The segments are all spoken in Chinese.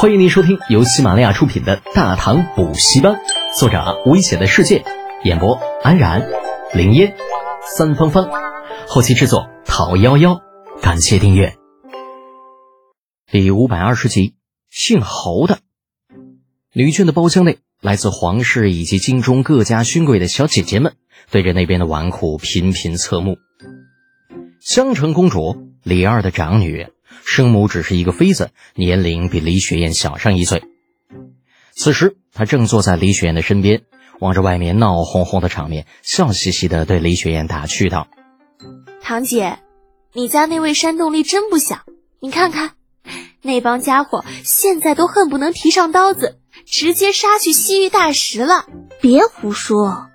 欢迎您收听由喜马拉雅出品的《大唐补习班》，作者危险的世界，演播安然、林烟、三芳芳，后期制作陶幺幺。感谢订阅。第五百二十集，姓侯的女眷的包厢内，来自皇室以及京中各家勋贵的小姐姐们，对着那边的纨绔频频侧目。香城公主李二的长女。生母只是一个妃子，年龄比李雪燕小上一岁。此时，她正坐在李雪燕的身边，望着外面闹哄哄的场面，笑嘻嘻地对李雪燕打趣道：“堂姐，你家那位山洞力真不小，你看看，那帮家伙现在都恨不能提上刀子，直接杀去西域大食了。别胡说。”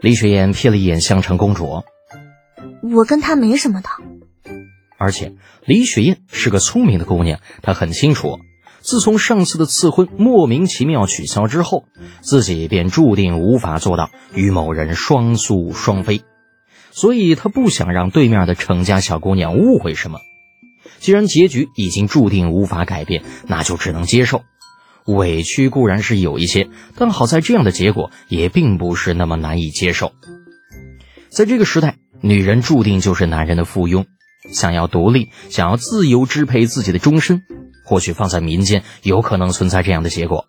李雪燕瞥了一眼香城公主，我跟她没什么的。而且李雪燕是个聪明的姑娘，她很清楚，自从上次的赐婚莫名其妙取消之后，自己便注定无法做到与某人双宿双飞，所以她不想让对面的程家小姑娘误会什么。既然结局已经注定无法改变，那就只能接受。委屈固然是有一些，但好在这样的结果也并不是那么难以接受。在这个时代，女人注定就是男人的附庸。想要独立，想要自由支配自己的终身，或许放在民间有可能存在这样的结果，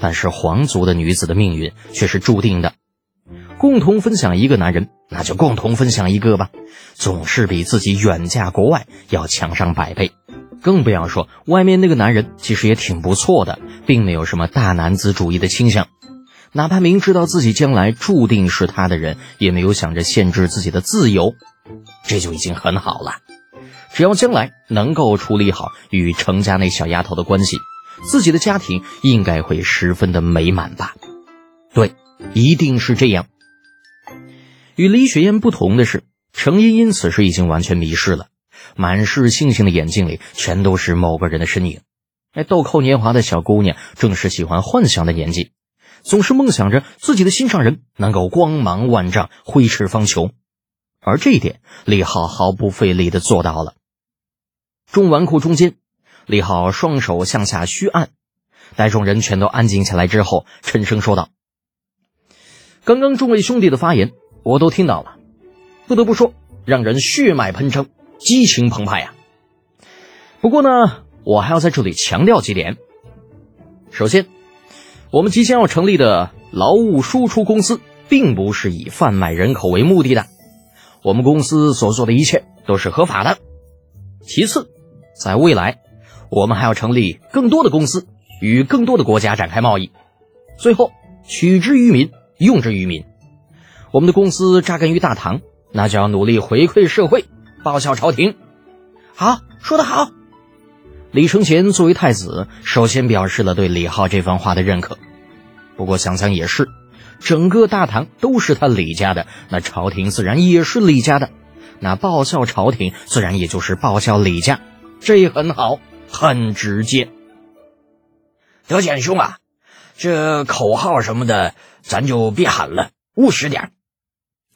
但是皇族的女子的命运却是注定的。共同分享一个男人，那就共同分享一个吧，总是比自己远嫁国外要强上百倍。更不要说外面那个男人其实也挺不错的，并没有什么大男子主义的倾向，哪怕明知道自己将来注定是他的人，也没有想着限制自己的自由，这就已经很好了。只要将来能够处理好与程家那小丫头的关系，自己的家庭应该会十分的美满吧？对，一定是这样。与李雪燕不同的是，程茵茵此时已经完全迷失了，满是星星的眼睛里全都是某个人的身影。那，豆蔻年华的小姑娘正是喜欢幻想的年纪，总是梦想着自己的心上人能够光芒万丈、挥斥方遒，而这一点，李浩毫不费力的做到了。众纨绔中间，李浩双手向下虚按，待众人全都安静下来之后，沉声说道：“刚刚众位兄弟的发言，我都听到了，不得不说，让人血脉喷张，激情澎湃呀。不过呢，我还要在这里强调几点。首先，我们即将要成立的劳务输出公司，并不是以贩卖人口为目的的，我们公司所做的一切都是合法的。其次。”在未来，我们还要成立更多的公司，与更多的国家展开贸易。最后，取之于民，用之于民。我们的公司扎根于大唐，那就要努力回馈社会，报效朝廷。好，说得好。李承乾作为太子，首先表示了对李浩这番话的认可。不过想想也是，整个大唐都是他李家的，那朝廷自然也是李家的，那报效朝廷自然也就是报效李家。这也很好，很直接。德简兄啊，这口号什么的，咱就别喊了，务实点。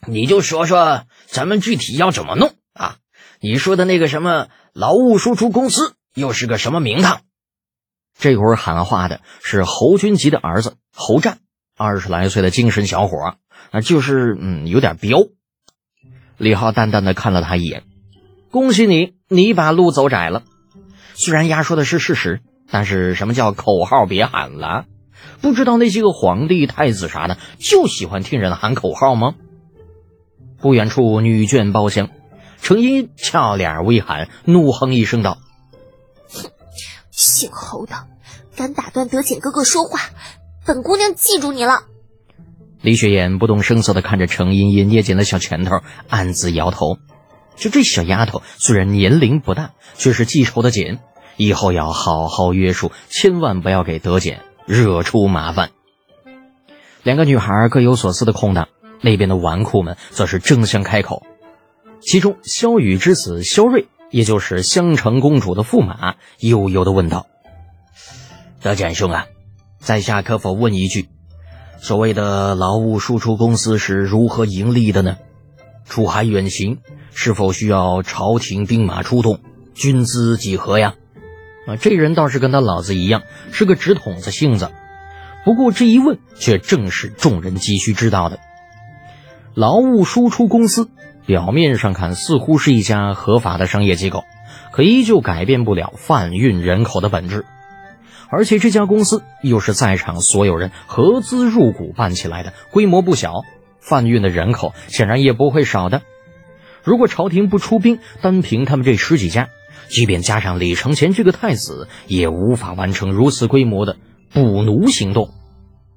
你就说说咱们具体要怎么弄啊？你说的那个什么劳务输出公司，又是个什么名堂？这会儿喊话的是侯君集的儿子侯战，二十来岁的精神小伙啊，就是嗯，有点彪。李浩淡淡的看了他一眼。恭喜你，你把路走窄了。虽然丫说的是事实，但是什么叫口号别喊了？不知道那些个皇帝、太子啥的就喜欢听人喊口号吗？不远处女眷包厢，程茵俏脸微寒，怒哼一声道：“，姓侯的，敢打断德简哥哥说话，本姑娘记住你了。”李雪燕不动声色的看着程茵茵捏紧了小拳头，暗自摇头。就这小丫头，虽然年龄不大，却是记仇的紧。以后要好好约束，千万不要给德简惹出麻烦。两个女孩各有所思的空档，那边的纨绔们则是争相开口。其中，萧雨之子萧睿，也就是香城公主的驸马，悠悠的问道：“德简兄啊，在下可否问一句，所谓的劳务输出公司是如何盈利的呢？出海远行？”是否需要朝廷兵马出动，军资几何呀？啊，这人倒是跟他老子一样，是个直筒子性子。不过这一问，却正是众人急需知道的。劳务输出公司表面上看似乎是一家合法的商业机构，可依旧改变不了贩运人口的本质。而且这家公司又是在场所有人合资入股办起来的，规模不小，贩运的人口显然也不会少的。如果朝廷不出兵，单凭他们这十几家，即便加上李承乾这个太子，也无法完成如此规模的捕奴行动。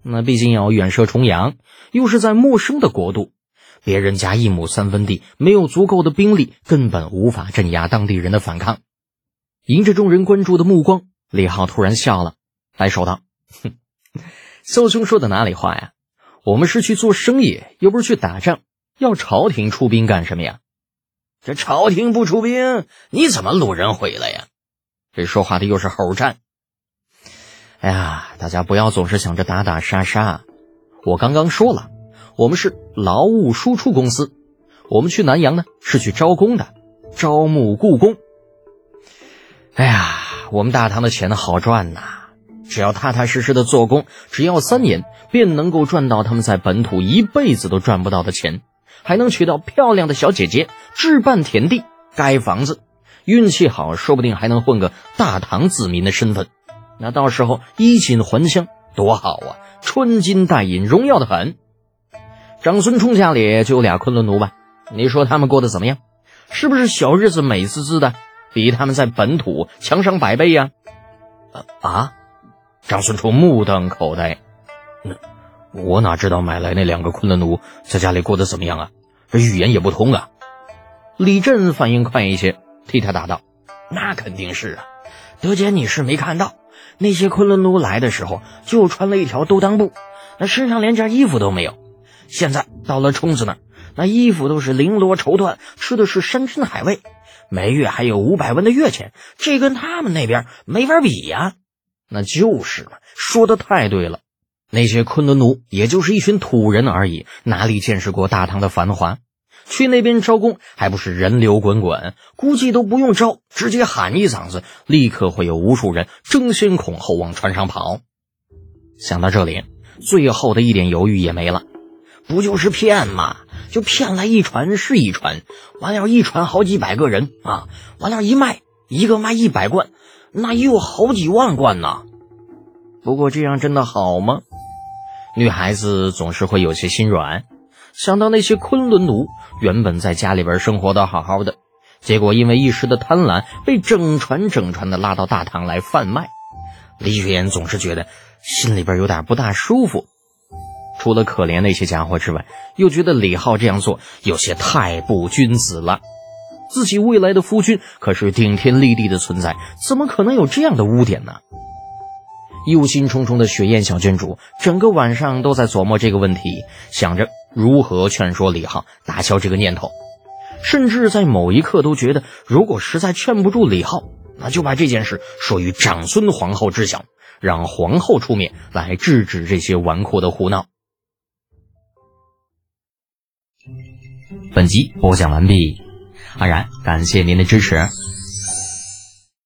那毕竟要远涉重洋，又是在陌生的国度，别人家一亩三分地，没有足够的兵力，根本无法镇压当地人的反抗。迎着众人关注的目光。李浩突然笑了，摆手道：“哼，肖兄说的哪里话呀？我们是去做生意，又不是去打仗，要朝廷出兵干什么呀？这朝廷不出兵，你怎么掳人回来呀？这说话的又是猴战。哎呀，大家不要总是想着打打杀杀。我刚刚说了，我们是劳务输出公司，我们去南阳呢是去招工的，招募雇工。哎呀。”我们大唐的钱好赚呐，只要踏踏实实的做工，只要三年便能够赚到他们在本土一辈子都赚不到的钱，还能娶到漂亮的小姐姐，置办田地，盖房子，运气好，说不定还能混个大唐子民的身份。那到时候衣锦还乡，多好啊！穿金戴银，荣耀的很。长孙冲家里就有俩昆仑奴吧？你说他们过得怎么样？是不是小日子美滋滋的？比他们在本土强上百倍呀！啊！张孙冲目瞪口呆。那我哪知道买来那两个昆仑奴在家里过得怎么样啊？这语言也不通啊！李振反应快一些，替他答道：“那肯定是啊，德姐你是没看到，那些昆仑奴来的时候就穿了一条兜裆布，那身上连件衣服都没有。现在到了冲子那儿，那衣服都是绫罗绸缎，吃的是山珍海味。”每月还有五百万的月钱，这跟他们那边没法比呀。那就是嘛，说的太对了。那些昆仑奴也就是一群土人而已，哪里见识过大唐的繁华？去那边招工还不是人流滚滚？估计都不用招，直接喊一嗓子，立刻会有无数人争先恐后往船上跑。想到这里，最后的一点犹豫也没了。不就是骗吗？就骗来一船是一船，完了，一船好几百个人啊！完了，一卖一个卖一百罐，那也有好几万罐呢。不过这样真的好吗？女孩子总是会有些心软，想到那些昆仑奴原本在家里边生活的好好的，结果因为一时的贪婪被整船整船的拉到大唐来贩卖，李雪岩总是觉得心里边有点不大舒服。除了可怜那些家伙之外，又觉得李浩这样做有些太不君子了。自己未来的夫君可是顶天立地的存在，怎么可能有这样的污点呢？忧心忡忡的雪燕小郡主整个晚上都在琢磨这个问题，想着如何劝说李浩打消这个念头，甚至在某一刻都觉得，如果实在劝不住李浩，那就把这件事说与长孙皇后知晓，让皇后出面来制止这些纨绔的胡闹。本集播讲完毕，安然感谢您的支持。